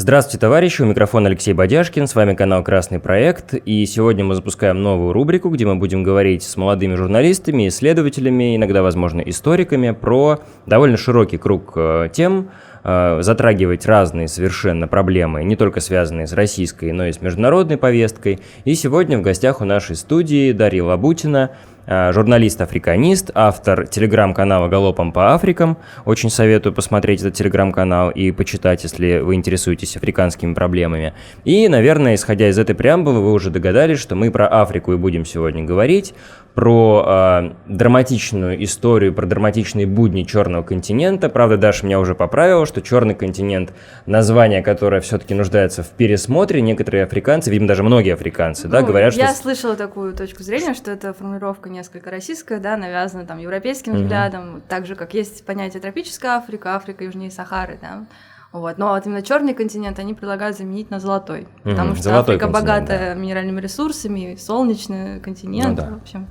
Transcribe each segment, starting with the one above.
Здравствуйте, товарищи, у микрофона Алексей Бодяшкин, с вами канал «Красный проект», и сегодня мы запускаем новую рубрику, где мы будем говорить с молодыми журналистами, исследователями, иногда, возможно, историками про довольно широкий круг э, тем, э, затрагивать разные совершенно проблемы, не только связанные с российской, но и с международной повесткой. И сегодня в гостях у нашей студии Дарья Лабутина, журналист-африканист, автор телеграм-канала «Галопом по Африкам». Очень советую посмотреть этот телеграм-канал и почитать, если вы интересуетесь африканскими проблемами. И, наверное, исходя из этой преамбулы, вы уже догадались, что мы про Африку и будем сегодня говорить про э, драматичную историю, про драматичные будни Черного континента. Правда, Даша меня уже поправила, что Черный континент название, которое все-таки нуждается в пересмотре. Некоторые африканцы, видимо, даже многие африканцы, ну, да, говорят, я что... Я слышала такую точку зрения, что это формулировка несколько российская, да, навязана там европейским угу. взглядом, так же, как есть понятие тропическая Африка, Африка южнее Сахары, да. Вот. Но вот именно черный континент они предлагают заменить на золотой, потому что золотой Африка богатая да. минеральными ресурсами, солнечный континент, ну, да. в общем,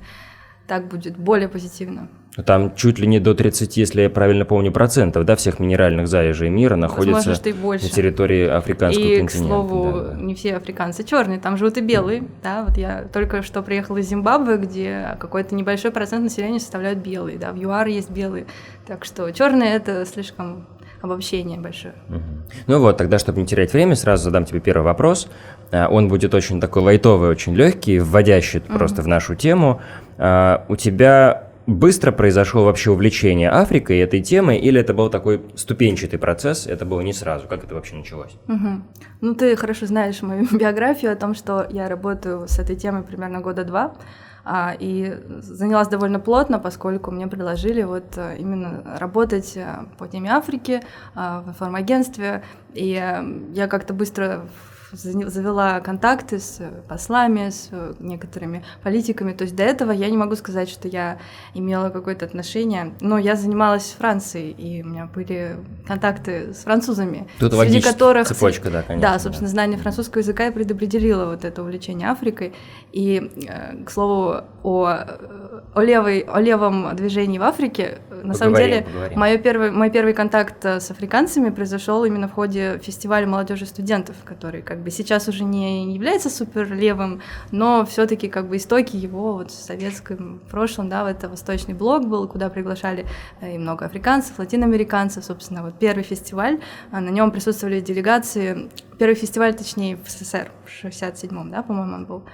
так будет более позитивно. Там чуть ли не до 30, если я правильно помню, процентов да, всех минеральных залежей мира находятся на территории африканского и, континента. И, к слову, да, да. не все африканцы черные, там живут и белые. Да? Вот я только что приехала из Зимбабве, где какой-то небольшой процент населения составляют белые. Да? В ЮАР есть белые. Так что черные это слишком обобщение большое. Угу. Ну вот, тогда, чтобы не терять время, сразу задам тебе первый вопрос. А, он будет очень такой лайтовый, очень легкий, вводящий угу. просто в нашу тему. А, у тебя быстро произошло вообще увлечение Африкой этой темой, или это был такой ступенчатый процесс, это было не сразу? Как это вообще началось? Угу. Ну, ты хорошо знаешь мою биографию о том, что я работаю с этой темой примерно года два. А, и занялась довольно плотно, поскольку мне предложили вот э, именно работать э, по теме Африки а, в информагентстве, и я как-то быстро завела контакты с послами, с некоторыми политиками. То есть до этого я не могу сказать, что я имела какое-то отношение. Но я занималась Францией, и у меня были контакты с французами. Тут среди которых цепочка, да, конечно. Да, собственно, да. знание французского языка и предопределило вот это увлечение Африкой. И, э, к слову, о, о, левой, о левом движении в Африке, на поговорим, самом деле, поговорим. Мой, первый, мой первый контакт с африканцами произошел именно в ходе фестиваля молодежи студентов, который как бы сейчас уже не является супер левым, но все-таки как бы истоки его вот в советском прошлом, да, это восточный блок был, куда приглашали э, и много африканцев, латиноамериканцев, собственно, вот первый фестиваль, а на нем присутствовали делегации, первый фестиваль, точнее, в СССР в 67-м, да, по-моему, он был,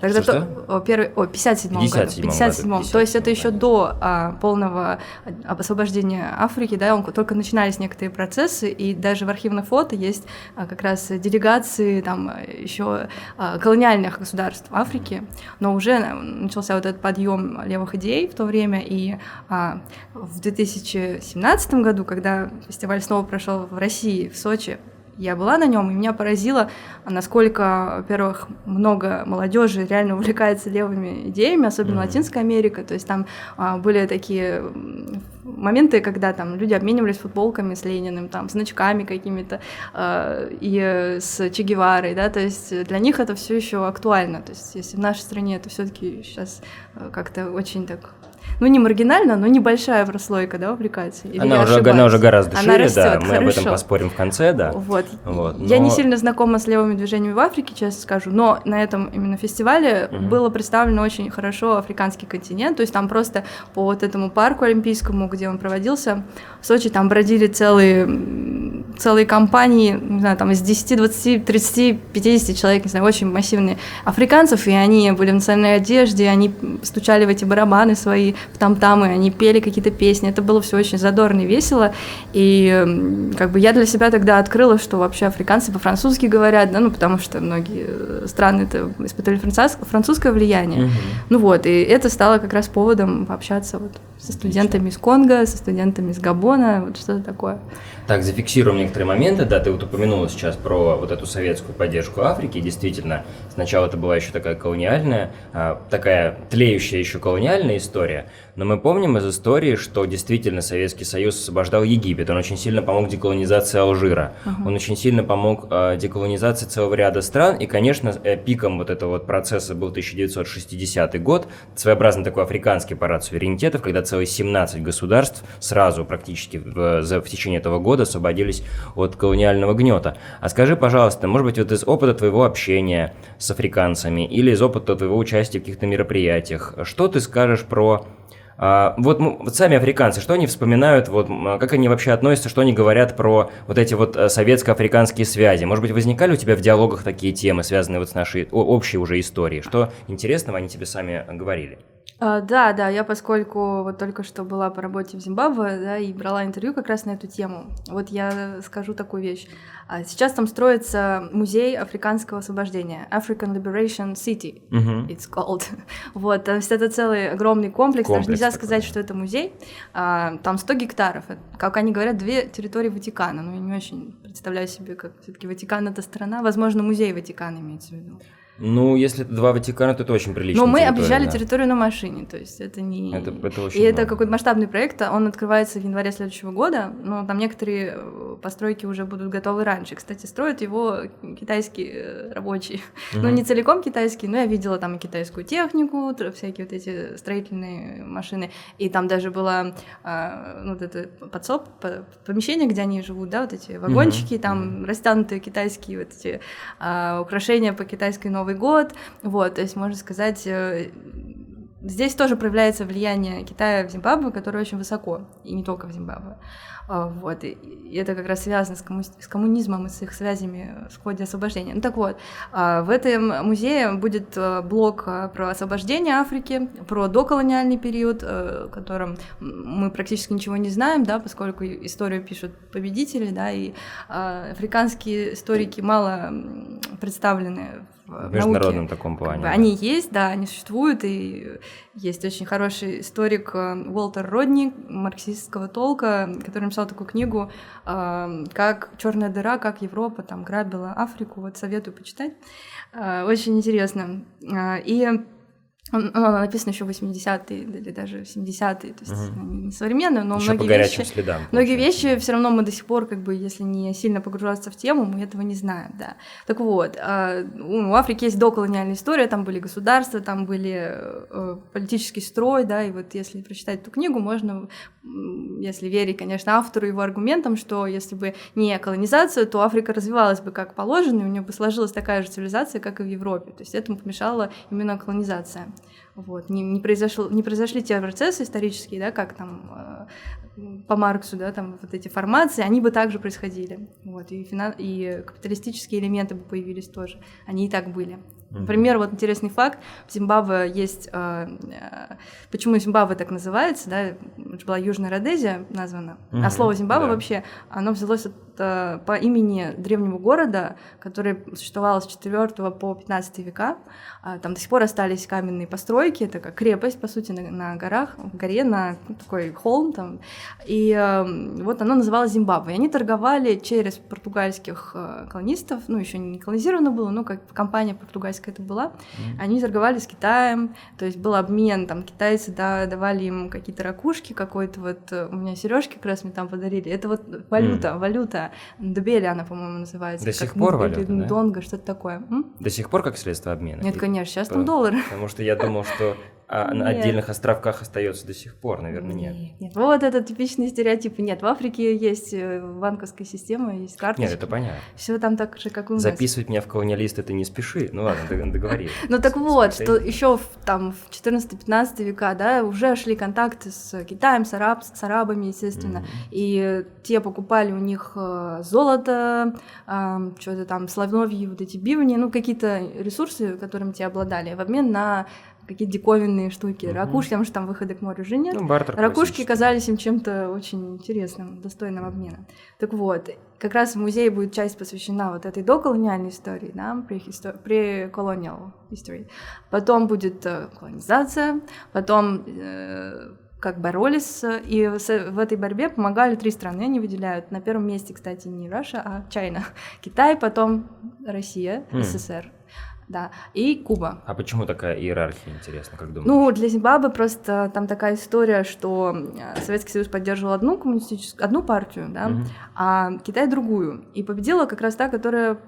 тогда что, то, первый, о, 57 году. 57 57 году. То есть это еще до а, полного освобождения Африки, да, он, только начинались некоторые процессы, и даже в архивных фото есть а, как раз делегации там еще а, колониальных государств Африки, но уже начался вот этот подъем левых идей в то время, и а, в 2017 году, когда фестиваль снова прошел в России, в Сочи, я была на нем, и меня поразило, насколько, во-первых, много молодежи реально увлекается левыми идеями, особенно mm-hmm. Латинская Америка. То есть там а, были такие моменты, когда там люди обменивались футболками с Лениным, там, значками какими-то э, и с Че Геварой, да, то есть для них это все еще актуально. То есть если в нашей стране это все-таки сейчас э, как-то очень так ну не маргинально, но небольшая прослойка, да, увлекается. Или она, уже, она уже гораздо она шире, растет, да, мы хорошо. об этом поспорим в конце, да. Вот. вот но... Я не сильно знакома с левыми движениями в Африке, честно скажу, но на этом именно фестивале угу. было представлено очень хорошо африканский континент, то есть там просто по вот этому парку олимпийскому, где он проводился, в Сочи там бродили целые целые компании, не знаю, там из 10, 20, 30, 50 человек, не знаю, очень массивные африканцев, и они были в национальной одежде, они стучали в эти барабаны свои, в там-тамы, они пели какие-то песни, это было все очень задорно и весело, и как бы я для себя тогда открыла, что вообще африканцы по-французски говорят, да, ну, потому что многие страны это испытывали французское влияние, угу. ну вот, и это стало как раз поводом пообщаться вот со студентами из Конго, со студентами из Габона, вот что-то такое. Так, зафиксируем некоторые моменты. Да, ты вот упомянула сейчас про вот эту советскую поддержку Африки. Действительно, сначала это была еще такая колониальная, а, такая тлеющая еще колониальная история. Но мы помним из истории, что действительно Советский Союз освобождал Египет. Он очень сильно помог деколонизации Алжира. Uh-huh. Он очень сильно помог э, деколонизации целого ряда стран. И, конечно, э, пиком вот этого вот процесса был 1960 год. Своеобразный такой африканский парад суверенитетов, когда целых 17 государств сразу практически в, в течение этого года освободились от колониального гнета. А скажи, пожалуйста, может быть, вот из опыта твоего общения с африканцами или из опыта твоего участия в каких-то мероприятиях, что ты скажешь про а, вот, вот сами африканцы, что они вспоминают, вот, как они вообще относятся, что они говорят про вот эти вот э, советско-африканские связи? Может быть, возникали у тебя в диалогах такие темы, связанные вот с нашей общей уже историей? Что интересного они тебе сами говорили? А, да, да, я поскольку вот только что была по работе в Зимбабве, да, и брала интервью как раз на эту тему, вот я скажу такую вещь. А сейчас там строится музей африканского освобождения, African Liberation City, uh-huh. it's called. Вот, то есть это целый огромный комплекс, комплекс даже нельзя такой, сказать, что это музей, а, там 100 гектаров, как они говорят, две территории Ватикана, но я не очень представляю себе, как все-таки Ватикан это страна, возможно, музей Ватикана имеется в виду. Ну, если это два Ватикана, то это очень прилично. Но мы объезжали да. территорию на машине, то есть это не... Это, это очень И много. это какой-то масштабный проект, он открывается в январе следующего года, но там некоторые э, постройки уже будут готовы раньше. Кстати, строят его китайские э, рабочие. Угу. Ну, не целиком китайские, но я видела там и китайскую технику, всякие вот эти строительные машины. И там даже было а, ну, вот это подсоб, помещение, где они живут, да, вот эти вагончики, угу. там растянутые китайские вот эти а, украшения по китайской новой Новый год. Вот, то есть, можно сказать, э, здесь тоже проявляется влияние Китая в Зимбабве, которое очень высоко, и не только в Зимбабве. А, вот, и это как раз связано с, комму... с коммунизмом и с их связями в ходе освобождения. Ну так вот, а, в этом музее будет э, блок э, про освобождение Африки, про доколониальный период, о котором мы практически ничего не знаем, да, поскольку историю пишут победители, да, и а, африканские историки мало представлены в международном науке. таком плане. Как бы, да. Они есть, да, они существуют, и есть очень хороший историк э, Уолтер Родни, марксистского толка, который написал такую книгу э, «Как черная дыра, как Европа там грабила Африку». Вот советую почитать. Э, очень интересно. И он, она написана еще в 80-е или даже 70-е, то есть угу. не современная, но еще многие вещи, следам, многие вещи все равно мы до сих пор, как бы, если не сильно погружаться в тему, мы этого не знаем, да. Так вот, а, у Африки есть доколониальная история, там были государства, там были э, политический строй, да, и вот если прочитать эту книгу, можно, если верить, конечно, автору его аргументам, что если бы не колонизация, то Африка развивалась бы как положено, и у нее бы сложилась такая же цивилизация, как и в Европе, то есть этому помешала именно колонизация. Вот. Не, не, произошло, не произошли те процессы исторические, да, как там э, по Марксу, да, там вот эти формации, они бы также происходили. Вот. И, финан... и капиталистические элементы бы появились тоже. Они и так были. Например, вот интересный факт, в Зимбабве есть, э, э, почему Зимбабве так называется, да, это была Южная Родезия названа, mm-hmm. а слово Зимбабве да. вообще, оно взялось от, э, по имени древнего города, который существовал с 4 по 15 века, а, там до сих пор остались каменные постройки, это как крепость, по сути, на, на горах, в горе, на ну, такой холм там, и э, вот оно называлось Зимбабве, и они торговали через португальских э, колонистов, ну, еще не колонизировано было, но как компания португальская это была, mm-hmm. они торговали с Китаем, то есть был обмен, там китайцы да, давали им какие-то ракушки, какой-то вот, э, у меня сережки как раз мне там подарили, это вот валюта, mm. валюта, Дубели она, по-моему, называется. До сих пор валюта, да? Донга, что-то такое. М? До сих пор как средство обмена? Нет, конечно, сейчас там доллар. Потому что я думал, что а нет. на отдельных островках остается до сих пор, наверное, нет. Нет, нет. Вот это типичный стереотип. Нет, в Африке есть э, банковская система, есть карта. Нет, это понятно. Все там так же, как у нас. Записывать меня в колониалист это не спеши. Ну ладно, договорились. Ну так вот, что еще там в 14-15 века, да, уже шли контакты с Китаем, с, араб, с арабами, естественно, и те покупали у них э, золото, что-то там, славновьи, вот эти бивни, ну какие-то ресурсы, которыми те обладали, в обмен на какие-то диковинные штуки. Угу. Ракушки, потому что там выхода к морю уже нет. Ну, бартер Ракушки казались им чем-то очень интересным, достойным обмена. Так вот, как раз в музее будет часть посвящена вот этой доколониальной истории, да, pre-colonial history. Потом будет э, колонизация, потом э, как боролись, и в этой борьбе помогали три страны, они выделяют. На первом месте, кстати, не Russia, а Чайна. Китай, потом Россия, mm. СССР да, и Куба. А почему такая иерархия, интересно, как думаешь? Ну, для Зимбабве просто там такая история, что э, Советский Союз поддерживал одну коммунистическую, одну партию, да, угу. а Китай другую. И победила как раз та, которая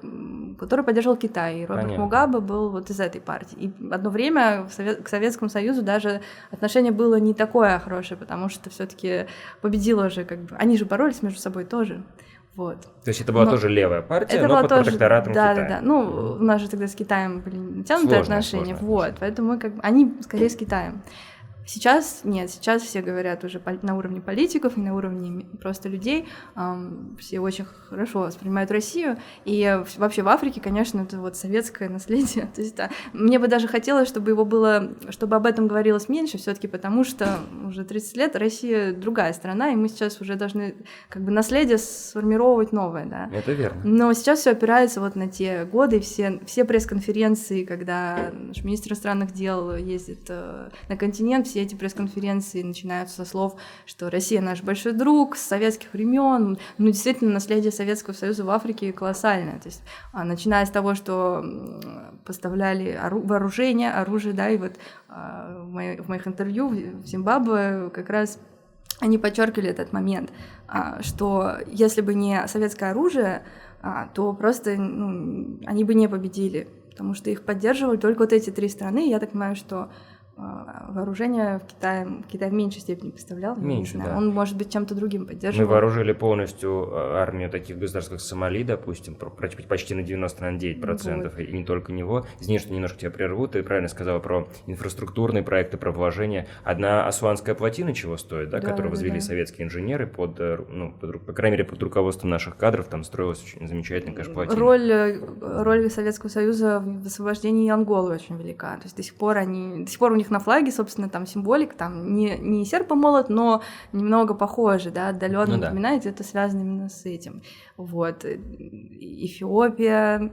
который поддерживал Китай. И Роберт Понятно. Мугабе был вот из этой партии. И одно время к Советскому Союзу даже отношение было не такое хорошее, потому что все-таки победила же, как бы, они же боролись между собой тоже. Вот. То есть это была но тоже левая партия, это но под тоже, протекторатом да, Китая. Да, да, Ну, у нас же тогда с Китаем были натянутые сложно, отношения. Сложно, вот, поэтому мы как бы, они скорее с Китаем. Сейчас нет, сейчас все говорят уже на уровне политиков и на уровне просто людей. Все очень хорошо воспринимают Россию. И вообще в Африке, конечно, это вот советское наследие. То есть, да, мне бы даже хотелось, чтобы его было, чтобы об этом говорилось меньше, все-таки потому что уже 30 лет Россия другая страна, и мы сейчас уже должны как бы наследие сформировать новое, да. Это верно. Но сейчас все опирается вот на те годы, все, все пресс-конференции, когда наш министр иностранных дел ездит э, на континент, все эти пресс-конференции начинаются со слов, что Россия наш большой друг с советских времен. Ну, действительно, наследие Советского Союза в Африке колоссальное. То есть, а, начиная с того, что поставляли ору- вооружение, оружие, да, и вот а, в, моих, интервью в Зимбабве как раз они подчеркивали этот момент, а, что если бы не советское оружие, то просто ну, они бы не победили, потому что их поддерживали только вот эти три страны. Я так понимаю, что вооружение в Китае, Китай в меньшей степени поставлял. Меньше, да. Он, может быть, чем-то другим поддерживал. Мы вооружили полностью а, армию таких государств, как Сомали, допустим, почти на 99%, вот. и не только него. Извини, что немножко тебя прерву, ты правильно сказала про инфраструктурные проекты, про вложения. Одна Асуанская плотина чего стоит, да, да которую да, возвели да. советские инженеры под, э, ну, под, по крайней мере, под руководством наших кадров, там строилась очень замечательная, конечно, плотина. Роль, э, роль Советского Союза в освобождении Анголы очень велика. То есть до сих пор они, до сих пор у них на флаге, собственно, там символик, там не, не серп и молот, но немного похоже, да, отдаленно ну, напоминает, да. это связано именно с этим. Вот. Эфиопия,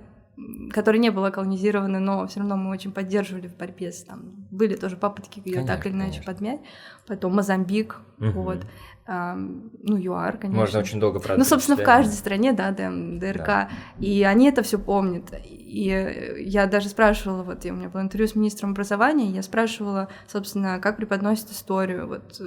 которая не была колонизирована, но все равно мы очень поддерживали в борьбе с там были тоже попытки ее так или иначе конечно. подмять. Потом Мозамбик, угу. вот ну, ЮАР, конечно. Можно очень долго Ну, собственно, в каждой стране, да, ДРК. Да. И они это все помнят. И я даже спрашивала, вот у меня было интервью с министром образования, я спрашивала, собственно, как преподносят историю. Вот.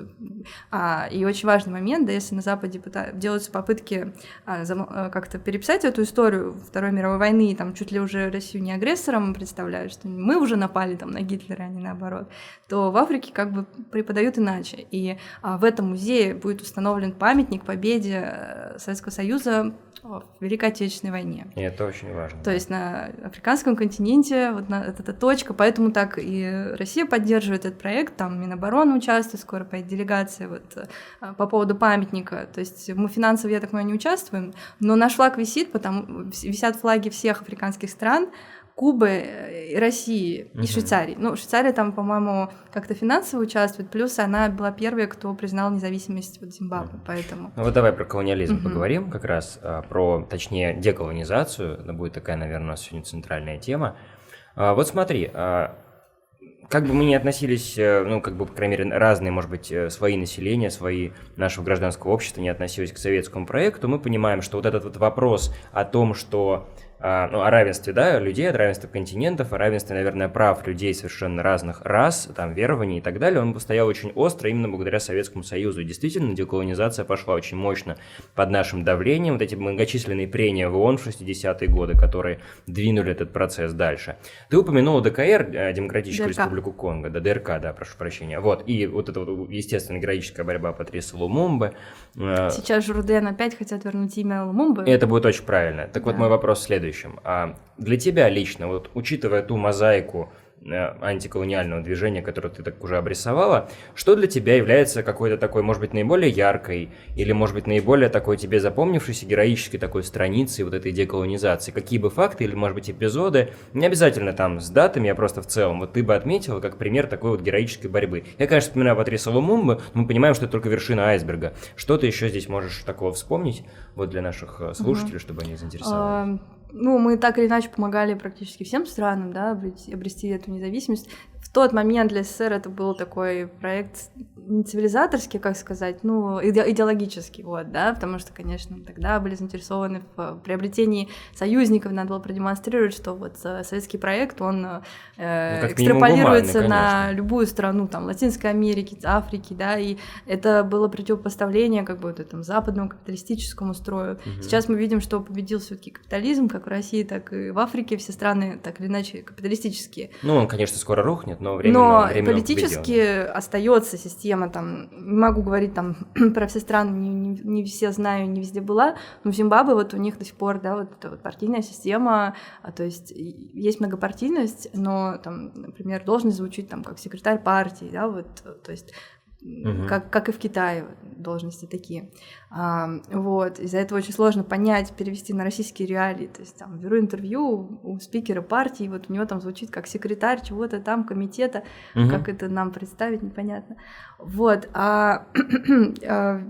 А, и очень важный момент, да, если на Западе пытаются, делаются попытки а, а, как-то переписать эту историю Второй мировой войны, и там чуть ли уже Россию не агрессором представляют, что мы уже напали там на Гитлера, а не наоборот, то в Африке как бы преподают иначе. И а, в этом музее будет будет установлен памятник победе э, Советского Союза в Великой Отечественной войне. И это очень важно. То есть на африканском континенте вот на, эта точка, поэтому так и Россия поддерживает этот проект, там Минобороны участвует, скоро поедет делегация вот э, по поводу памятника. То есть мы финансово, я так понимаю, не участвуем, но наш флаг висит, потому висят флаги всех африканских стран, Кубы э, и России, угу. и Швейцарии. Ну, Швейцария там, по-моему, как-то финансово участвует, плюс она была первой, кто признал независимость вот Зимбабве, угу. поэтому... Ну вот давай про колониализм угу. поговорим как раз, а, про, точнее, деколонизацию, это будет такая, наверное, у нас сегодня центральная тема. А, вот смотри, а, как бы мы ни относились, э, ну, как бы, по крайней мере, разные, может быть, э, свои населения, свои нашего гражданского общества не относились к советскому проекту, мы понимаем, что вот этот вот вопрос о том, что а, ну, о равенстве, да, людей, о равенстве континентов, о равенстве, наверное, прав людей совершенно разных рас, там, верований и так далее, он стоял очень остро именно благодаря Советскому Союзу. И действительно, деколонизация пошла очень мощно под нашим давлением, вот эти многочисленные прения в ООН в 60-е годы, которые двинули этот процесс дальше. Ты упомянула ДКР, э, Демократическую ДРК. Республику Конго, да, ДРК, да, прошу прощения. Вот, и вот эта вот, естественно, героическая борьба Патриса Лумумбы. Э, Сейчас Журден опять хотят вернуть имя Лумумбы. Это будет очень правильно. Так да. вот, мой вопрос следующий следующем. А для тебя лично, вот учитывая ту мозаику Э, антиколониального движения, которое ты так уже обрисовала, что для тебя является какой-то такой, может быть, наиболее яркой или, может быть, наиболее такой тебе запомнившейся героической такой страницей вот этой деколонизации? Какие бы факты или, может быть, эпизоды, не обязательно там с датами, а просто в целом, вот ты бы отметила как пример такой вот героической борьбы. Я, конечно, вспоминаю Патриса Лумумбы, но мы понимаем, что это только вершина айсберга. Что ты еще здесь можешь такого вспомнить вот для наших э, слушателей, угу. чтобы они заинтересовались? Ну, мы так или иначе помогали практически всем странам, да, обрести, обрести эту независимость. В тот момент для СССР это был такой проект не цивилизаторский, как сказать, ну, иде идеологический, вот, да, потому что, конечно, тогда были заинтересованы в приобретении союзников, надо было продемонстрировать, что вот э, советский проект, он э, ну, экстраполируется на любую страну, там, Латинской Америки, Африки, да, и это было противопоставление как бы вот этому западному капиталистическому строю. Угу. Сейчас мы видим, что победил все таки капитализм, как в России, так и в Африке, все страны так или иначе капиталистические. Ну, он, конечно, скоро рухнет, но временно, но временно политически победил. остается система там, не могу говорить там про все страны, не, не, не все знаю, не везде была, но в Зимбабве вот у них до сих пор, да, вот эта вот партийная система, а, то есть есть многопартийность, но там, например, должность звучит там как секретарь партии, да, вот, то есть угу. как, как и в Китае должности такие. А, вот, из-за этого очень сложно понять, перевести на российские реалии. То есть там беру интервью у спикера партии, вот у него там звучит как секретарь чего-то там, комитета, угу. как это нам представить, непонятно. Вот, а, а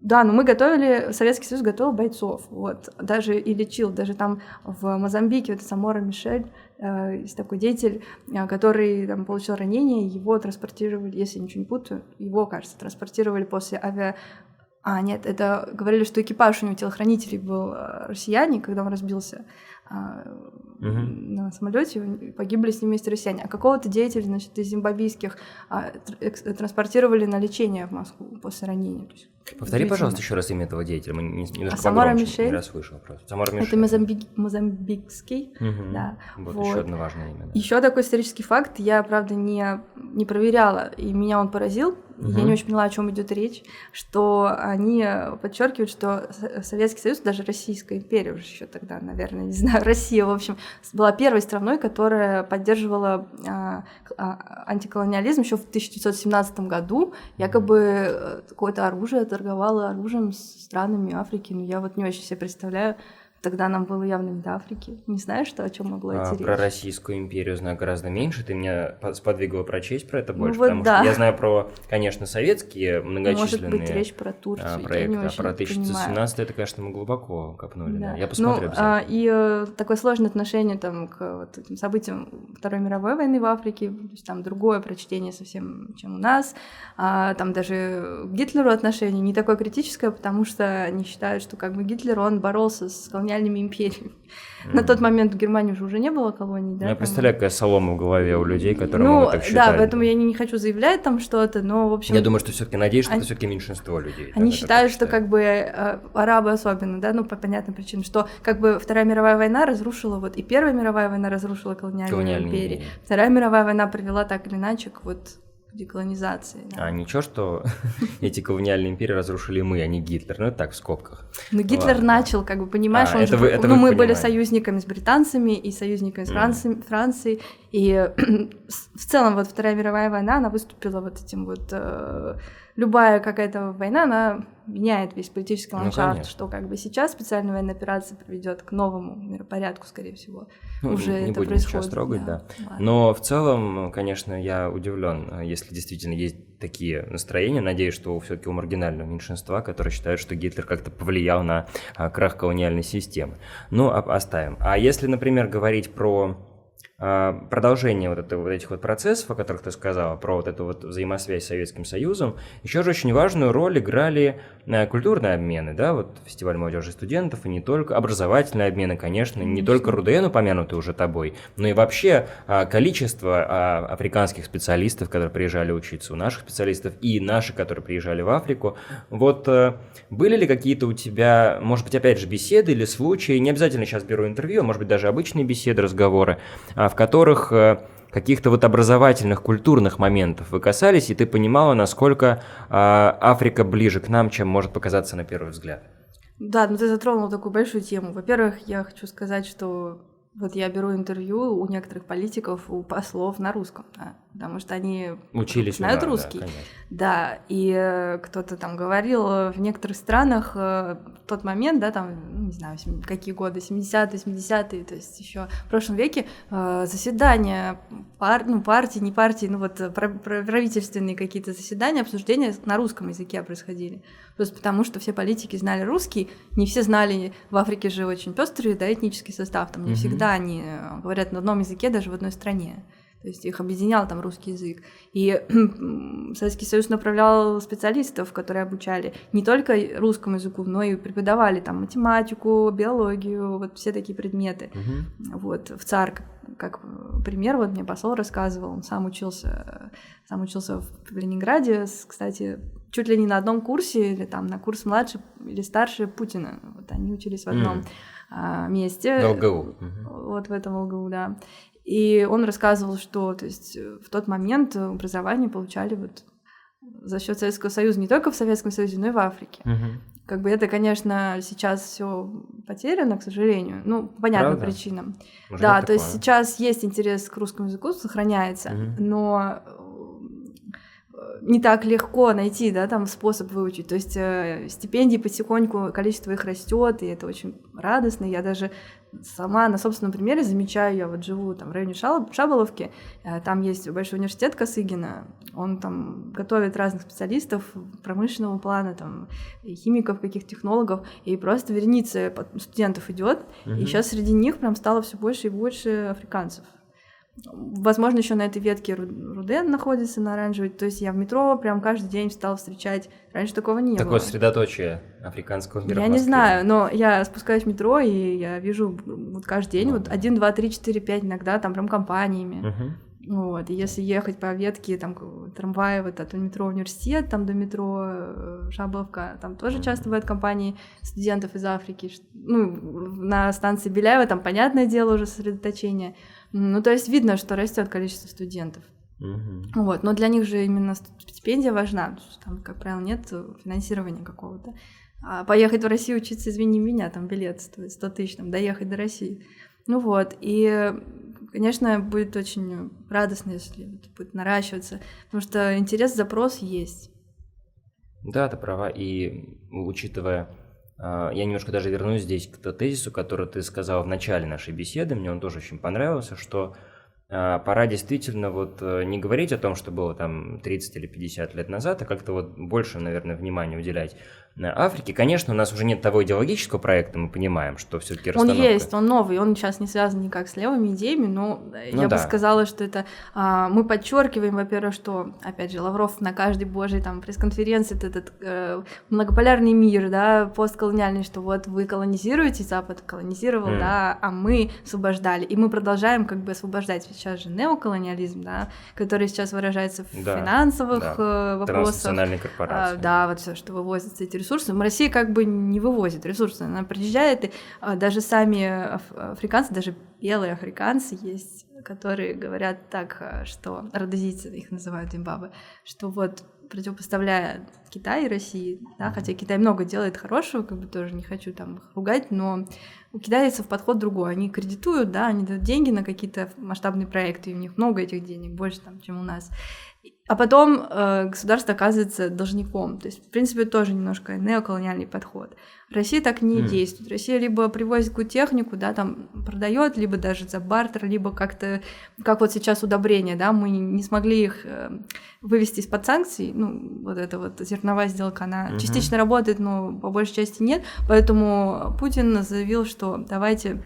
да, но мы готовили, Советский Союз готовил бойцов, вот, даже и лечил, даже там в Мозамбике, вот Самора Мишель, э, есть такой деятель, э, который там получил ранение, его транспортировали, если я ничего не путаю, его, кажется, транспортировали после авиа а, нет, это говорили, что экипаж у него телохранителей был э, россияне, когда он разбился угу. на самолете, погибли с ним вместе россияне. А какого-то деятеля, значит, из зимбабвийских а, транспортировали на лечение в Москву после ранения. То есть, Повтори, пожалуйста, еще раз имя этого деятеля. Мы не, немножко а Самара Мишель. Не раз слышал просто. Самара Мишель. Это Мозамбик, Мозамбикский. Угу. Да. Вот, вот еще одно важное имя. Да. Еще такой исторический факт, я, правда, не, не проверяла, и меня он поразил. Угу. Я не очень поняла, о чем идет речь, что они подчеркивают, что Советский Союз, даже Российская империя уже еще тогда, наверное, не знаю, Россия, в общем, была первой страной, которая поддерживала а, а, антиколониализм еще в 1917 году. Якобы э, какое-то оружие торговало оружием с странами Африки. Но я вот не очень себе представляю, Тогда нам было явно не до Африки. Не знаешь, что, о чем могло идти а, речь? Про Российскую империю знаю гораздо меньше. Ты меня сподвигла прочесть про это ну больше, ну, вот потому да. что я знаю про, конечно, советские многочисленные Может быть, речь про Турцию. А, проекты, а про 1917 это, конечно, мы глубоко копнули. Да. Да. Я посмотрю ну, а, И э, такое сложное отношение там, к вот, этим событиям Второй мировой войны в Африке, то есть там другое прочтение совсем, чем у нас. А, там даже к Гитлеру отношение не такое критическое, потому что они считают, что как бы Гитлер, он боролся с колониальными империями. Mm. На тот момент в Германии уже, уже не было колоний, да? Я представляю, какая солома в голове у людей, которые ну, могут так считать. Да, поэтому я не, не хочу заявлять там что-то, но, в общем... Я думаю, что все таки надеюсь, что они... это все таки меньшинство людей. Они считают, что как бы э, арабы особенно, да, ну, по понятным причинам, что как бы Вторая мировая война разрушила, вот и Первая мировая война разрушила колониальные, колониальные империи. Вторая мировая война привела так или иначе к вот деколонизации. Да. А ничего, что эти колониальные империи разрушили мы, а не Гитлер. Ну, это так, в скобках. Ну, Гитлер Ладно. начал, как бы, понимаешь, а, он это же, вы, это ну, мы понимаете. были союзниками с британцами и союзниками с Францией, mm. Францией, и в целом вот Вторая мировая война, она выступила вот этим вот... Э, любая какая-то война, она меняет весь политический ну, ландшафт, ну, что как бы сейчас специальная военная операция приведет к новому миропорядку, скорее всего. Ну, Уже не это будем происходит. сейчас трогать, да. да. Но в целом, конечно, я удивлен, если действительно есть такие настроения. Надеюсь, что все-таки у маргинального меньшинства, которые считают, что Гитлер как-то повлиял на а, крах колониальной системы. Ну, оставим. А если, например, говорить про а, продолжение вот, этого, вот этих вот процессов, о которых ты сказала, про вот эту вот взаимосвязь с Советским Союзом, еще же очень важную роль играли э, культурные обмены, да, вот фестиваль молодежи и студентов, и не только образовательные обмены, конечно, не только РУДН упомянутый уже тобой, но и вообще а, количество а, африканских специалистов, которые приезжали учиться у наших специалистов, и наши, которые приезжали в Африку. Вот э, были ли какие-то у тебя, может быть, опять же, беседы или случаи, не обязательно сейчас беру интервью, может быть, даже обычные беседы, разговоры, в которых э, каких-то вот образовательных, культурных моментов вы касались, и ты понимала, насколько а, Африка ближе к нам, чем может показаться на первый взгляд. Да, ну ты затронул такую большую тему. Во-первых, я хочу сказать, что вот я беру интервью у некоторых политиков, у послов на русском, да, потому что они учились знают русский. Да, да, и э, кто-то там говорил, э, в некоторых странах э, в тот момент, да, там, ну, не знаю, какие годы, 70-е, 70-е, то есть еще в прошлом веке заседания пар, ну, партии, не партии, ну вот правительственные какие-то заседания, обсуждения на русском языке происходили. Просто потому, что все политики знали русский, не все знали, в Африке же очень пестрый, да, этнический состав, там не mm-hmm. всегда они говорят на одном языке, даже в одной стране. То есть их объединял там русский язык. И Советский Союз направлял специалистов, которые обучали не только русскому языку, но и преподавали там математику, биологию, вот все такие предметы. Угу. Вот в ЦАР, как пример, вот мне посол рассказывал, он сам учился, сам учился в Ленинграде, кстати, чуть ли не на одном курсе, или там на курс младше или старше Путина. Вот они учились в одном mm. месте. В ЛГУ. Вот в этом ЛГУ, да. И он рассказывал, что то есть, в тот момент образование получали вот за счет Советского Союза не только в Советском Союзе, но и в Африке. Угу. Как бы это, конечно, сейчас все потеряно, к сожалению, ну, по понятным Правда? причинам. Может, да, то есть сейчас есть интерес к русскому языку, сохраняется, угу. но не так легко найти, да, там способ выучить. То есть э, стипендии потихоньку, количество их растет, и это очень радостно. Я даже сама на собственном примере замечаю, я вот живу там в районе Шаболовки, э, там есть большой университет Косыгина, он там готовит разных специалистов промышленного плана, там, химиков, каких технологов, и просто вереница студентов идет, угу. и сейчас среди них прям стало все больше и больше африканцев. Возможно, еще на этой ветке Руден находится на оранжевой. То есть я в метро прям каждый день стала встречать. Раньше такого не Такое было. Такое средоточие африканского мира. Я не знаю, но я спускаюсь в метро, и я вижу вот каждый день, ну, вот один, два, три, четыре, пять иногда там прям компаниями. Угу. Вот, и если ехать по ветке там трамвая вот от метро университет, там до метро э, Шабовка, там тоже часто бывают компании студентов из Африки. Ну, на станции Беляева там, понятное дело, уже сосредоточение. Ну, то есть видно, что растет количество студентов. Угу. Вот, но для них же именно стипендия важна, потому что там, как правило, нет финансирования какого-то. А поехать в Россию учиться, извини меня, там билет стоит 100 тысяч, там, доехать до России. Ну вот, и, конечно, будет очень радостно, если это будет наращиваться, потому что интерес, запрос есть. Да, ты права, и учитывая я немножко даже вернусь здесь к тезису, который ты сказал в начале нашей беседы, мне он тоже очень понравился, что а, пора действительно вот э, не говорить о том, что было там 30 или 50 лет назад, а как-то вот больше, наверное, внимания уделять Африки. Конечно, у нас уже нет того идеологического проекта, мы понимаем, что все-таки расстановка... Он есть, он новый, он сейчас не связан никак с левыми идеями, но ну, я да. бы сказала, что это... А, мы подчеркиваем, во-первых, что, опять же, Лавров на каждой божьей там пресс-конференции, этот э, многополярный мир, да, постколониальный, что вот вы колонизируете, Запад колонизировал, mm. да, а мы освобождали, и мы продолжаем как бы освобождать. Сейчас же неоколониализм, да, который сейчас выражается в да, финансовых да. Э, вопросах. корпорации. А, да, вот все, что вывозится эти ресурсы. Россия как бы не вывозит ресурсы, она приезжает, и а, даже сами африканцы, даже белые африканцы есть, которые говорят так, а, что родозийцы их называют имбабы, что вот противопоставляя Китай и России, да, хотя Китай много делает хорошего, как бы тоже не хочу там их ругать, но у китайцев подход другой. Они кредитуют, да, они дают деньги на какие-то масштабные проекты, и у них много этих денег, больше там, чем у нас. А потом э, государство оказывается должником. То есть, в принципе, тоже немножко неоколониальный подход. Россия так не mm. действует. Россия либо привозит какую-то технику, да, там продает, либо даже за бартер, либо как-то, как вот сейчас удобрения, да, мы не смогли их э, вывести из-под санкций. Ну, вот эта вот зерновая сделка, она mm-hmm. частично работает, но по большей части нет. Поэтому Путин заявил, что давайте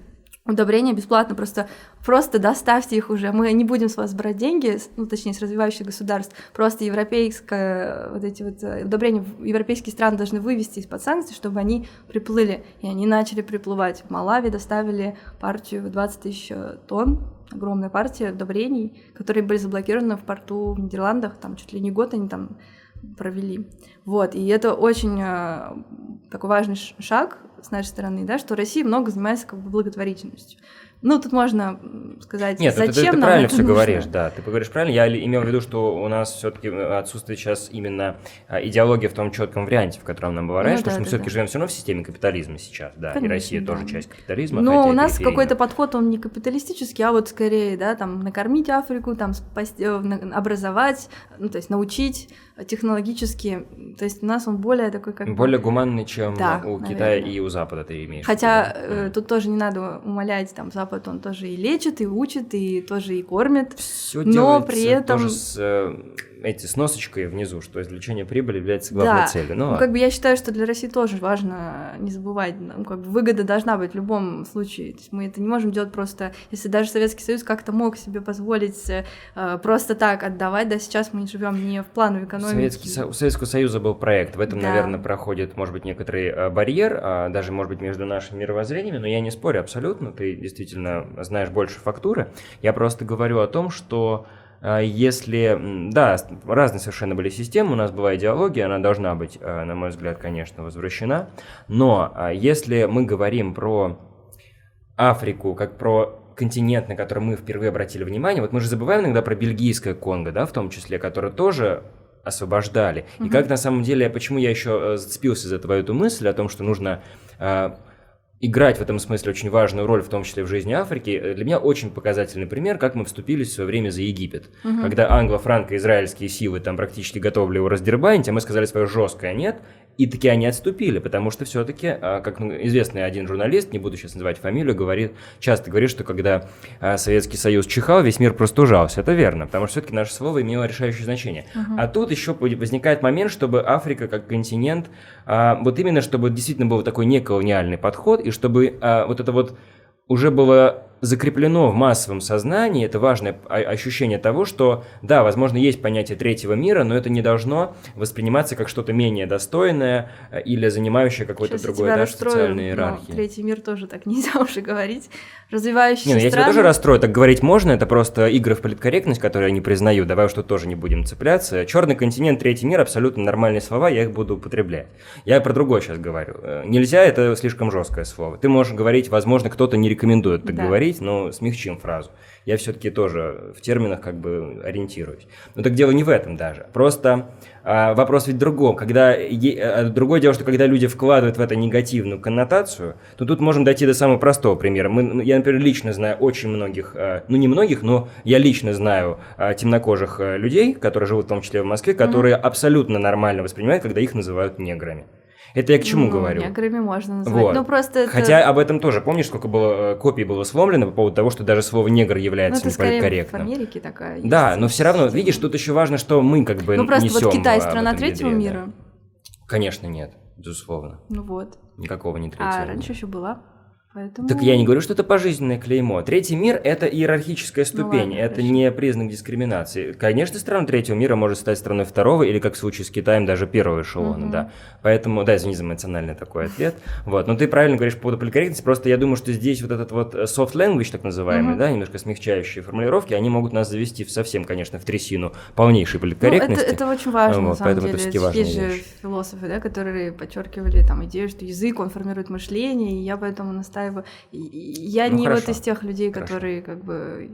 удобрения бесплатно, просто, просто доставьте их уже, мы не будем с вас брать деньги, ну, точнее, с развивающих государств, просто европейское, вот эти вот э, удобрения, европейские страны должны вывести из-под санкций, чтобы они приплыли, и они начали приплывать. В Малави доставили партию 20 тысяч тонн, огромная партия удобрений, которые были заблокированы в порту в Нидерландах, там чуть ли не год они там провели. Вот, и это очень э, такой важный шаг с нашей стороны, да, что Россия много занимается как бы благотворительностью. Ну, тут можно сказать, Нет, зачем ну, ты, ты, ты нам правильно это все нужно? говоришь, да, ты говоришь правильно. Я имел в виду, что у нас все-таки отсутствует сейчас именно а, идеология в том четком варианте, в котором нам бывает, ну, что да, мы да, все-таки да. живем все равно в системе капитализма сейчас, да, Конечно, и Россия да. тоже часть капитализма. Но у нас какой-то подход, он не капиталистический, а вот скорее, да, там накормить Африку, там спасти, э, образовать, ну, то есть научить технологически, то есть у нас он более такой как более гуманный, чем да, у наверное. Китая и у Запада ты имеешь. Хотя э, тут тоже не надо умолять, там Запад он тоже и лечит, и учит, и тоже и кормит. Все но при этом тоже с э, эти с носочкой внизу, что извлечение прибыли является главной да. целью. Ну, ну, как бы я считаю, что для России тоже важно не забывать, ну, как бы выгода должна быть в любом случае. То есть мы это не можем делать просто, если даже Советский Союз как-то мог себе позволить э, просто так отдавать, да, сейчас мы живем не в плановой экономике. Советский, у Советского Союза был проект, в этом, да. наверное, проходит, может быть, некоторый э, барьер, э, даже, может быть, между нашими мировоззрениями, но я не спорю абсолютно, ты действительно знаешь больше фактуры. Я просто говорю о том, что а если, да, разные совершенно были системы, у нас была идеология, она должна быть, а, на мой взгляд, конечно, возвращена, но а, если мы говорим про Африку как про континент, на который мы впервые обратили внимание, вот мы же забываем иногда про бельгийское Конго, да, в том числе, которое тоже освобождали. Mm-hmm. И как на самом деле, почему я еще э, зацепился за твою эту мысль о том, что нужно играть в этом смысле очень важную роль, в том числе в жизни Африки, э, для меня очень показательный пример, как мы вступились в свое время за Египет. Угу. Когда англо-франко-израильские силы там практически готовы его раздербанить, а мы сказали свое жесткое «нет», и таки они отступили, потому что все-таки, а, как ну, известный один журналист, не буду сейчас называть фамилию, говорит, часто говорит, что когда а, Советский Союз чихал, весь мир простужался. Это верно, потому что все-таки наше слово имело решающее значение. Uh-huh. А тут еще возникает момент, чтобы Африка как континент, а, вот именно чтобы действительно был такой неколониальный подход, и чтобы вот это вот уже было закреплено в массовом сознании, это важное ощущение того, что, да, возможно, есть понятие третьего мира, но это не должно восприниматься как что-то менее достойное э, или занимающее какой-то другой этаж социальной иерархии. третий мир тоже так нельзя уже говорить. Развивающиеся не, ну, я тебя тоже расстрою, так говорить можно, это просто игры в политкорректность, которые я не признаю, давай что тоже не будем цепляться. Черный континент, третий мир, абсолютно нормальные слова, я их буду употреблять. Я про другое сейчас говорю. Э, нельзя, это слишком жесткое слово. Ты можешь говорить, возможно, кто-то не рекомендует так да. говорить, говорить, но смягчим фразу. Я все-таки тоже в терминах как бы ориентируюсь. Но так дело не в этом даже. Просто а, вопрос ведь в другом. Когда, е, а, другое дело, что когда люди вкладывают в это негативную коннотацию, то тут можем дойти до самого простого примера. Мы, ну, я, например, лично знаю очень многих, а, ну не многих, но я лично знаю а, темнокожих а, людей, которые живут в том числе в Москве, которые mm-hmm. абсолютно нормально воспринимают, когда их называют неграми. Это я к чему ну, говорю? Неграми можно назвать. Вот. Ну, просто это... Хотя об этом тоже, помнишь, сколько было э, копий было сломлено по поводу того, что даже слово негр является ну, неполиткорректным. в Америке такая. Да, но все равно, видишь, тут еще важно, что мы как бы Ну, просто вот Китай страна третьего ядре, мира. Да. Конечно, нет, безусловно. Ну вот. Никакого не третьего. А раньше еще была. Поэтому... Так я не говорю, что это пожизненное клеймо. Третий мир – это иерархическая ну ступень, ну, ладно, это хорошо. не признак дискриминации. Конечно, страна третьего мира может стать страной второго, или, как в случае с Китаем, даже первого эшелона, угу. да. Поэтому, да, извини за эмоциональный такой ответ. Вот, но ты правильно говоришь по поводу поликорректности, просто я думаю, что здесь вот этот вот э, soft language, так называемый, угу. да, немножко смягчающие формулировки, они могут нас завести в совсем, конечно, в трясину полнейшей поликорректности. Ну, это, это очень важно, вот, на самом поэтому деле. Это есть же философы, да, которые подчеркивали там идею, что язык, он формирует мышление, и я поэтому настаиваю я ну, не хорошо. вот из тех людей, которые хорошо. как бы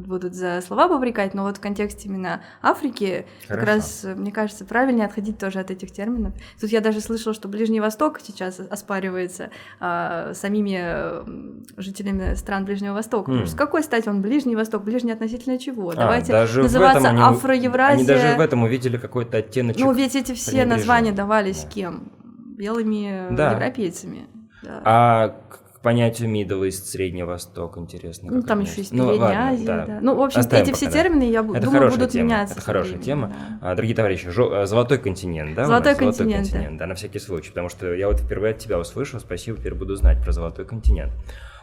будут за слова попрекать, но вот в контексте именно Африки Хорошо. как раз, мне кажется, правильнее отходить тоже от этих терминов. Тут я даже слышала, что Ближний Восток сейчас оспаривается а, самими жителями стран Ближнего Востока. Mm. С какой стати он Ближний Восток? Ближний относительно чего? А, Давайте называться они, Афроевразия. Они даже в этом увидели какой-то оттеночек. Ну, ведь эти все названия давались да. кем? Белыми да. европейцами. Да. А понятию Middle East, Средний Восток, интересно. Ну, там еще есть ну, Передняя Азия, да. да. Ну, в общем, Оставим эти все термины, я это думаю, будут тема. меняться. Это хорошая тема. Да. А, дорогие товарищи, жо- э, Золотой континент, да? Золотой континент, Золотой континент, да. да, на всякий случай, потому что я вот впервые от тебя услышал, спасибо, теперь буду знать про Золотой континент.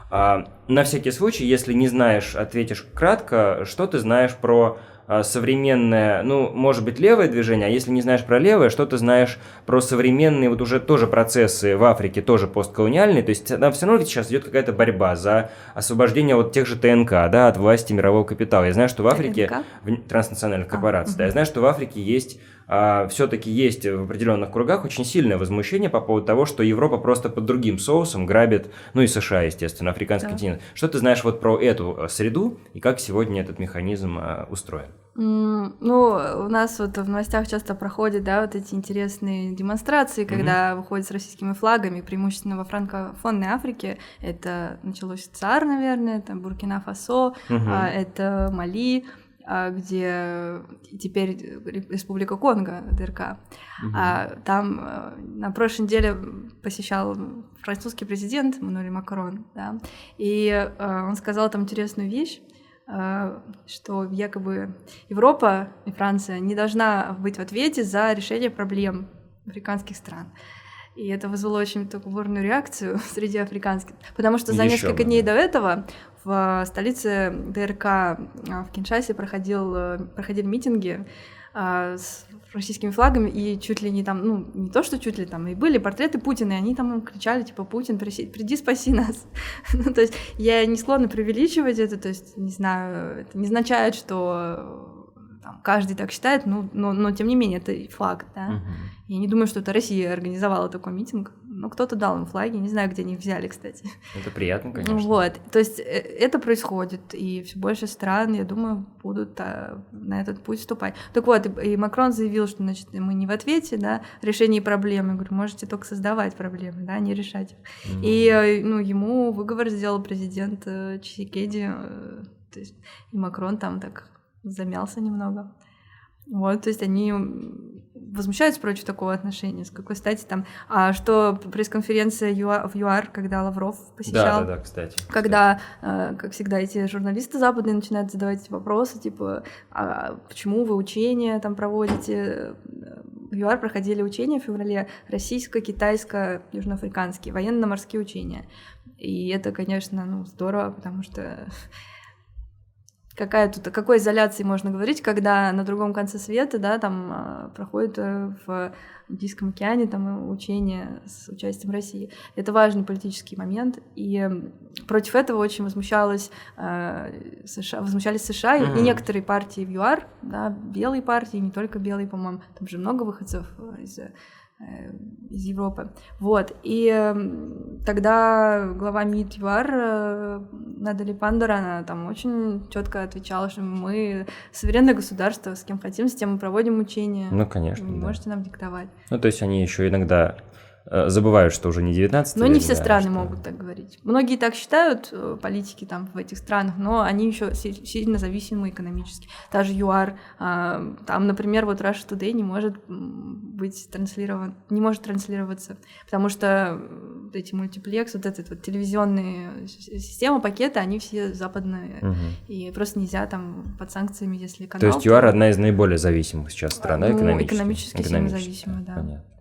А, на всякий случай, если не знаешь, ответишь кратко, что ты знаешь про а, современное, ну, может быть, левое движение, а если не знаешь про левое, что ты знаешь про современные вот уже тоже процессы в Африке, тоже постколониальные, то есть там все равно сейчас идет какая-то борьба за освобождение вот тех же ТНК, да, от власти мирового капитала. Я знаю, что в Африке, в транснациональных корпораций, а, да, я знаю, что в Африке есть а, все-таки есть в определенных кругах очень сильное возмущение по поводу того, что Европа просто под другим соусом грабит, ну и США, естественно, африканский да. континент. Что ты знаешь вот про эту э, среду и как сегодня этот механизм а, устроен? Ну, у нас вот в новостях часто проходят, да, вот эти интересные демонстрации, когда mm-hmm. выходят с российскими флагами, преимущественно во франкофонной Африке. Это началось ЦАР, наверное, там Буркина-Фасо, mm-hmm. это Мали, где теперь Республика Конго, ДРК. Угу. А, там э, на прошлой неделе посещал французский президент Мануэль Макрон, да, и э, он сказал там интересную вещь, э, что якобы Европа и Франция не должна быть в ответе за решение проблем африканских стран. И это вызвало очень такую бурную реакцию среди африканских. Потому что за Еще несколько дней до этого в столице ДРК а, в Киншасе проходил, э, проходили митинги с российскими флагами, и чуть ли не там, ну, не то, что чуть ли там, и были портреты Путина, и они там кричали, типа, Путин, приди, спаси нас. ну, то есть я не склонна преувеличивать это, то есть, не знаю, это не означает, что там, каждый так считает, ну, но, но тем не менее это факт, да. Угу. Я не думаю, что это Россия организовала такой митинг, но кто-то дал им флаги, не знаю, где они их взяли, кстати. Это приятно, конечно. Вот, то есть э, это происходит, и все больше стран, я думаю, будут а, на этот путь вступать. Так вот, и, и Макрон заявил, что, значит, мы не в ответе, да, решении проблемы. Я говорю, можете только создавать проблемы, да, не решать их. Mm. И, э, ну, ему выговор сделал президент э, Чисикеди, то есть и Макрон там так замялся немного. Вот, то есть они возмущаются против такого отношения. С какой стати там... А что пресс-конференция в ЮАР, когда Лавров посещал? Да, да, да, кстати. Когда, кстати. как всегда, эти журналисты западные начинают задавать эти вопросы, типа, а почему вы учения там проводите? В ЮАР проходили учения в феврале российско-китайско-южноафриканские военно-морские учения. И это, конечно, ну, здорово, потому что какая тут, о какой изоляции можно говорить, когда на другом конце света, да, там а, проходит э, в Индийском океане там учения с участием России. Это важный политический момент, и против этого очень возмущалась э, США, возмущались США mm-hmm. и некоторые партии в ЮАР, да, белые партии, не только белые, по-моему, там же много выходцев из Э, из Европы. Вот. И эм, тогда глава МИД ЮАР э, Надали Пандора, она там очень четко отвечала, что мы суверенное государство, с кем хотим, с тем мы проводим учения. Ну, конечно. Вы не да. можете нам диктовать. Ну, то есть они еще иногда Э, забывают, что уже не 19 Но век, не все да, страны что... могут так говорить. Многие так считают, э, политики там в этих странах, но они еще сильно зависимы экономически. Та же ЮАР, а, там, например, вот Russia Today не может быть транслирован, не может транслироваться, потому что эти мультиплекс, вот этот вот телевизионные системы, пакеты, они все западные, угу. и просто нельзя там под санкциями, если канал... То есть ЮАР то... одна из наиболее зависимых сейчас стран, да, экономически? Ну, экономически, экономически сильно зависимая, да. Понятно.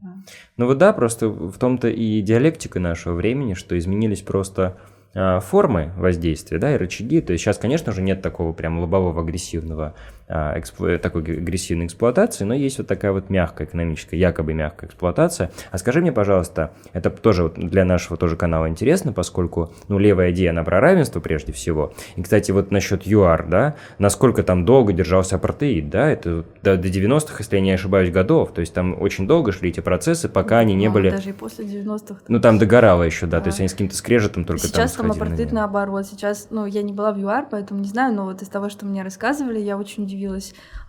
Ну вот да, просто в том-то и диалектика нашего времени, что изменились просто а, формы воздействия, да, и рычаги. То есть сейчас, конечно же, нет такого прям лобового агрессивного эксплу... такой агрессивной эксплуатации, но есть вот такая вот мягкая экономическая, якобы мягкая эксплуатация. А скажи мне, пожалуйста, это тоже вот для нашего тоже канала интересно, поскольку, ну, левая идея, она про равенство прежде всего. И, кстати, вот насчет ЮАР, да, насколько там долго держался апартеид, да, это до, до 90-х, если я не ошибаюсь, годов, то есть там очень долго шли эти процессы, пока они не были... Даже и после 90-х. Ну, там догорало еще, да, да, то есть они с каким-то скрежетом только сейчас там Сейчас там апартеид на наоборот, сейчас, ну, я не была в ЮАР, поэтому не знаю, но вот из того, что мне рассказывали, я очень удивилась,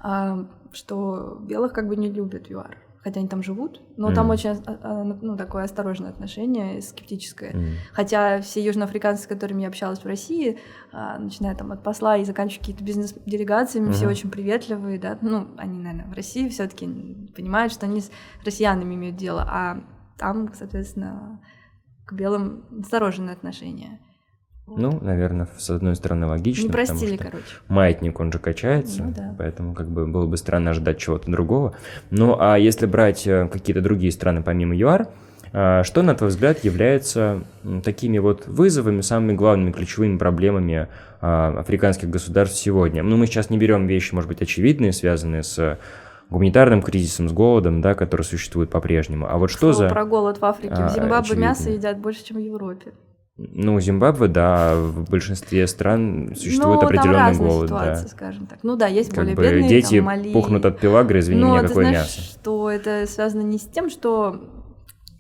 а, что белых как бы не любят ЮАР. Хотя они там живут, но mm. там очень а, а, ну, такое осторожное отношение, скептическое. Mm. Хотя все южноафриканцы, с которыми я общалась в России, начиная там от посла и заканчивая какие-то бизнес-делегациями, mm-hmm. все очень приветливые, да. Ну, они, наверное, в России все-таки понимают, что они с россиянами имеют дело, а там, соответственно, к белым осторожное отношение. Ну, наверное, с одной стороны логично. Не простили, короче. Маятник, он же качается, ну, да. поэтому как бы было бы странно ожидать чего-то другого. Ну, а если брать э, какие-то другие страны помимо ЮАР, э, что, на твой взгляд, является такими вот вызовами, самыми главными ключевыми проблемами э, африканских государств сегодня? Ну, мы сейчас не берем вещи, может быть, очевидные, связанные с гуманитарным кризисом, с голодом, да, который существует по-прежнему. А вот что, что за... про голод в Африке. В а, Зимбабве очевидно. мясо едят больше, чем в Европе. Ну, Зимбабве, да, в большинстве стран существует ну, определенный там голод. Ситуации, да. скажем так. Ну да, есть как более бы бедные, дети там, Мали. пухнут от пилагры, извини Но меня, ты какое знаешь, мясо. что это связано не с тем, что...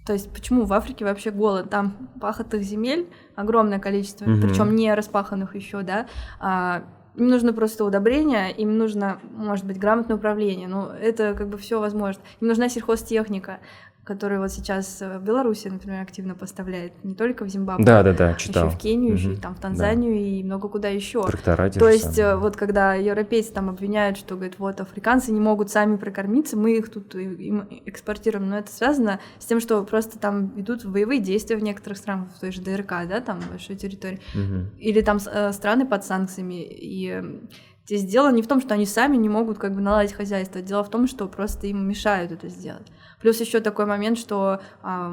То есть почему в Африке вообще голод? Там пахотных земель огромное количество, угу. причем не распаханных еще, да. А, им нужно просто удобрение, им нужно, может быть, грамотное управление. Ну, это как бы все возможно. Им нужна сельхозтехника который вот сейчас в Беларуси, например, активно поставляет, не только в Зимбабве, да, да, да, читал. еще в Кению, угу. еще и там в Танзанию да. и много куда еще. Трактора То есть самые. вот когда европейцы там обвиняют, что говорят, вот африканцы не могут сами прокормиться, мы их тут им экспортируем, но это связано с тем, что просто там идут боевые действия в некоторых странах, в той же ДРК, да, там большой территории, угу. или там э, страны под санкциями и Здесь дело не в том, что они сами не могут как бы наладить хозяйство, дело в том, что просто им мешают это сделать. Плюс еще такой момент, что а,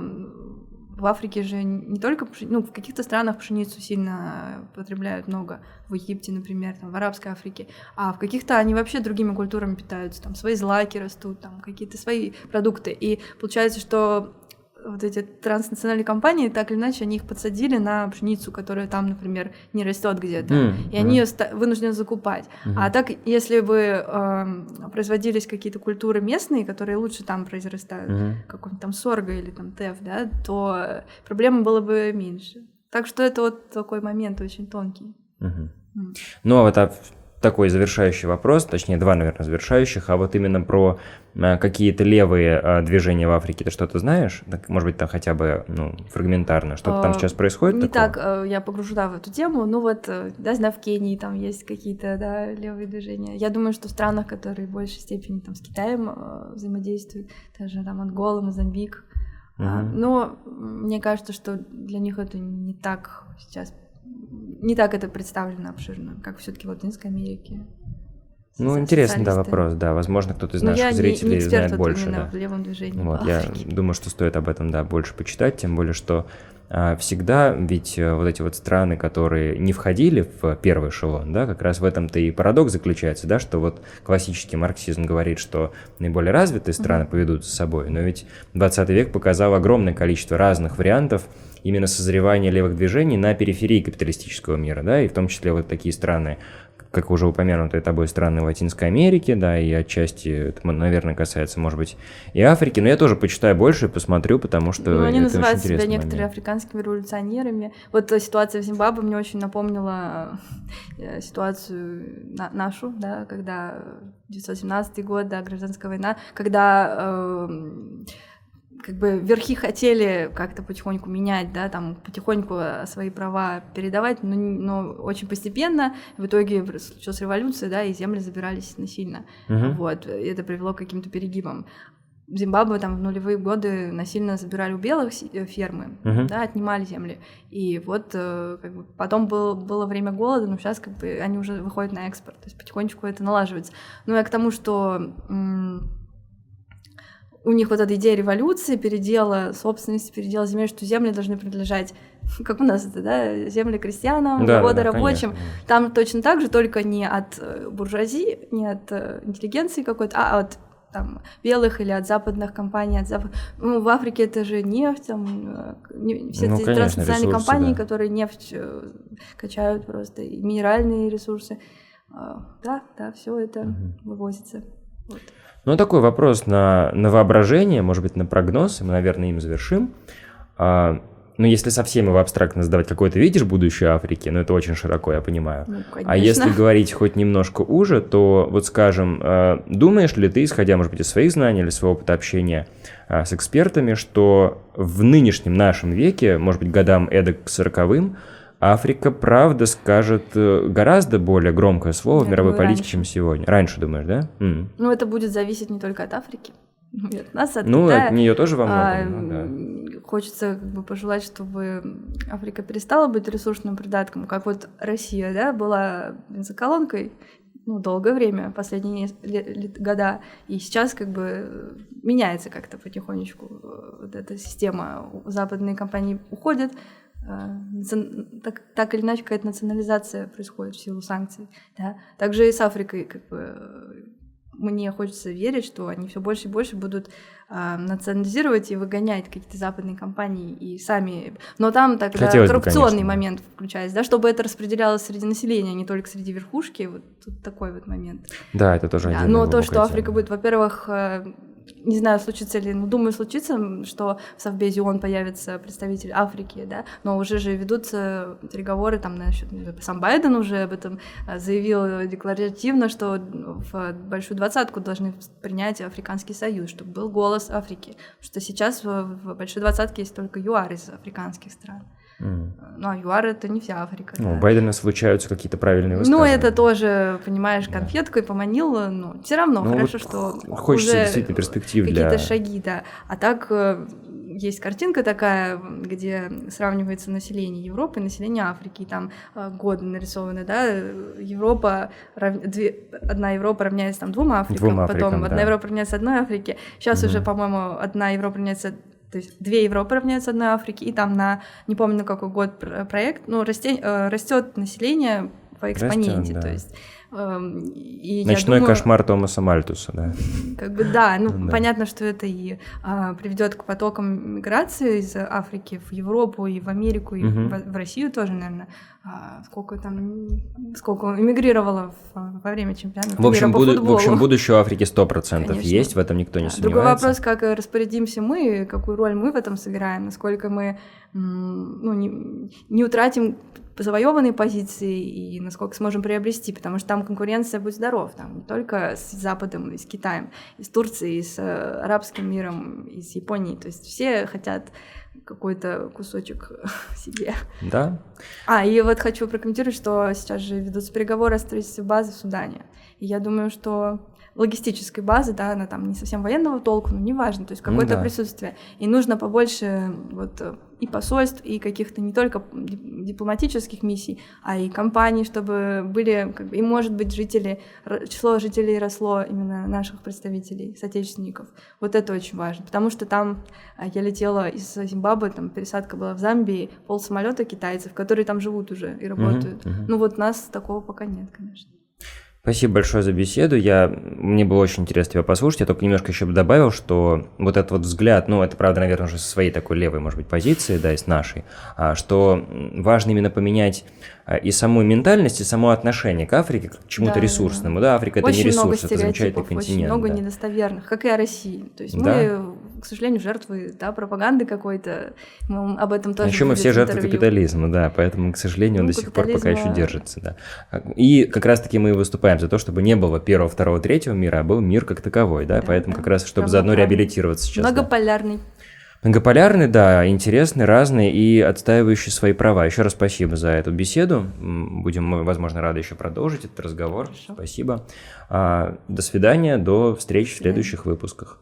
в Африке же не только, ну, в каких-то странах пшеницу сильно потребляют много, в Египте, например, там, в Арабской Африке, а в каких-то они вообще другими культурами питаются, там свои злаки растут, там какие-то свои продукты. И получается, что вот эти транснациональные компании, так или иначе, они их подсадили на пшеницу, которая там, например, не растет где-то, mm, и они ее вынуждены закупать. Mm-hmm. А так, если бы э, производились какие-то культуры местные, которые лучше там произрастают, mm-hmm. какой-нибудь там сорго или там теф, да, то проблема было бы меньше. Так что это вот такой момент очень тонкий. Mm-hmm. Mm. Ну, а вот а такой завершающий вопрос, точнее два, наверное, завершающих, а вот именно про э, какие-то левые э, движения в Африке ты что-то знаешь? Так, может быть, там хотя бы ну, фрагментарно, что-то там а, сейчас происходит? Не такого? так, э, я погружена в эту тему, ну вот, да, знаю, в Кении там есть какие-то, да, левые движения. Я думаю, что в странах, которые в большей степени там с Китаем взаимодействуют, даже там Ангола, Мозамбик, угу. но мне кажется, что для них это не так сейчас не так это представлено обширно, как все-таки в Латинской Америке. Ну, интересный, да, вопрос, да. Возможно, кто-то из Но наших зрителей не, знает больше. Да. в левом движении. Вот, я думаю, что стоит об этом, да, больше почитать, тем более, что всегда ведь а, вот эти вот страны, которые не входили в первый эшелон, да, как раз в этом-то и парадокс заключается, да, что вот классический марксизм говорит, что наиболее развитые страны поведут за собой, но ведь 20 век показал огромное количество разных вариантов именно созревания левых движений на периферии капиталистического мира, да, и в том числе вот такие страны, как уже упомянутые тобой страны Латинской Америки, да, и отчасти это, наверное, касается, может быть, и Африки, но я тоже почитаю больше и посмотрю, потому что ну, они это называют себя некоторые момент. африканскими революционерами. Вот ситуация в Зимбабве мне очень напомнила э, ситуацию на, нашу, да, когда 1917 год, да, гражданская война, когда э, как бы верхи хотели как-то потихоньку менять, да, там потихоньку свои права передавать, но, но очень постепенно. В итоге случилась революция, да, и земли забирались насильно. Uh-huh. Вот, и это привело к каким-то перегибам. Зимбабве там в нулевые годы насильно забирали у белых э, фермы, uh-huh. да, отнимали земли. И вот э, как бы, потом был, было время голода, но сейчас как бы они уже выходят на экспорт, то есть потихонечку это налаживается. Ну, я к тому, что у них вот эта идея революции, передела собственности, передела земель, что земли должны принадлежать, как у нас это, да, земли крестьянам, да, годы да, рабочим. Конечно. Там точно так же, только не от э, буржуазии, не от э, интеллигенции какой-то, а от там, белых или от западных компаний, от запад... Ну, в Африке это же нефть, там, э, не, все ну, эти конечно, транснациональные ресурсы, компании, да. которые нефть качают просто, и минеральные ресурсы. А, да, да, все это угу. вывозится. Вот. Ну, такой вопрос на, на воображение, может быть, на прогноз, и мы, наверное, им завершим. А, ну, если совсем его абстрактно задавать, какое ты видишь будущее Африки, ну, это очень широко, я понимаю. Ну, а если говорить хоть немножко уже, то, вот скажем, а, думаешь ли ты, исходя, может быть, из своих знаний или своего опыта общения а, с экспертами, что в нынешнем нашем веке, может быть, годам эдак к сороковым, Африка, правда, скажет э, гораздо более громкое слово в мировой политике, раньше. чем сегодня. Раньше, думаешь, да? Mm. Ну, это будет зависеть не только от Африки. От нас, от ну, Китая. от нее тоже во многом. А, ну, да. Хочется как бы пожелать, чтобы Африка перестала быть ресурсным придатком, как вот Россия, да, была бензоколонкой ну, долгое время, последние года, и сейчас как бы меняется как-то потихонечку э, вот эта система. Западные компании уходят, так, так или иначе какая-то национализация происходит в силу санкций. Да? Также и с Африкой как бы, мне хочется верить, что они все больше и больше будут э, национализировать и выгонять какие-то западные компании и сами. Но там тогда Хотелось коррупционный бы, момент включается, да, чтобы это распределялось среди населения, а не только среди верхушки. Вот тут такой вот момент. Да, это тоже да, Но то, что Африка будет, во-первых, э, не знаю, случится ли, но думаю, случится, что в Совбезе ООН появится представитель Африки, да, но уже же ведутся переговоры там насчет, ну, сам Байден уже об этом а, заявил декларативно, что в большую двадцатку должны принять Африканский союз, чтобы был голос Африки, что сейчас в большой двадцатке есть только ЮАР из африканских стран. Mm. Ну, а ЮАР это не вся Африка. Ну, да. У Байдена случаются какие-то правильные ну, высказывания. Ну, это тоже, понимаешь, конфетку да. и поманил, но все равно ну, хорошо, вот что хочется уже действительно перспектив какие-то для... шаги, да. А так э, есть картинка такая, где сравнивается население Европы и население Африки, и там э, годы нарисованы, да, Европа, рав... две... одна Европа равняется там двум Африкам, двум Африкам потом да. одна Европа равняется одной Африке, сейчас угу. уже, по-моему, одна Европа равняется то есть две Европы равняются одной Африке, и там на, не помню на какой год проект, ну, расте, растет население по экспоненте, Растет, да. то есть и Ночной думаю, кошмар Томаса Мальтуса, да. Как бы да, ну да. понятно, что это и а, приведет к потокам миграции из Африки в Европу и в Америку и угу. в, в Россию тоже, наверное. А, сколько там, сколько эмигрировало в, во время чемпионата в общем, буду, В общем, будущее Африки 100% Конечно. есть, в этом никто не сомневается. Другой вопрос, как распорядимся мы, какую роль мы в этом сыграем, насколько мы ну, не, не утратим завоеванные позиции и насколько сможем приобрести, потому что там конкуренция, будь здоров, там не только с Западом, и с Китаем, и с Турцией, и с э, арабским миром, и с Японией, то есть все хотят какой-то кусочек себе. Да. А, и вот хочу прокомментировать, что сейчас же ведутся переговоры о строительстве базы в Судане. И я думаю, что логистической базы, да, она там не совсем военного толку, но неважно, то есть какое-то ну, да. присутствие. И нужно побольше вот и посольств, и каких-то не только дипломатических миссий, а и компаний, чтобы были, как бы, и может быть жители, число жителей росло именно наших представителей, соотечественников. Вот это очень важно, потому что там а, я летела из Зимбабве, там пересадка была в Замбии, пол самолета китайцев, которые там живут уже и работают. Uh-huh, uh-huh. Ну вот нас такого пока нет, конечно. Спасибо большое за беседу. Я, мне было очень интересно тебя послушать. Я только немножко еще добавил, что вот этот вот взгляд, ну, это, правда, наверное, уже со своей такой левой, может быть, позиции, да, и с нашей, а, что важно именно поменять и саму ментальность, и само отношение к Африке, к чему-то да, ресурсному. Да. да, Африка очень это не ресурс, это замечательный континент. Очень много да. недостоверных, как и о России. То есть да. мы, к сожалению, жертвы да, пропаганды какой-то. Мы об этом тоже. Еще мы все жертвы интервью. капитализма, да, поэтому, к сожалению, он ну, до сих пор пока еще держится. Да. И как раз-таки мы выступаем за то, чтобы не было первого, второго, третьего мира, а был мир как таковой, да, да поэтому да. как раз, чтобы заодно реабилитироваться сейчас. Многополярный. Да. Многополярный, да, интересный, разный и отстаивающий свои права. Еще раз спасибо за эту беседу. Будем мы, возможно, рады еще продолжить этот разговор. Хорошо. Спасибо. А, до свидания, до встреч в следующих выпусках.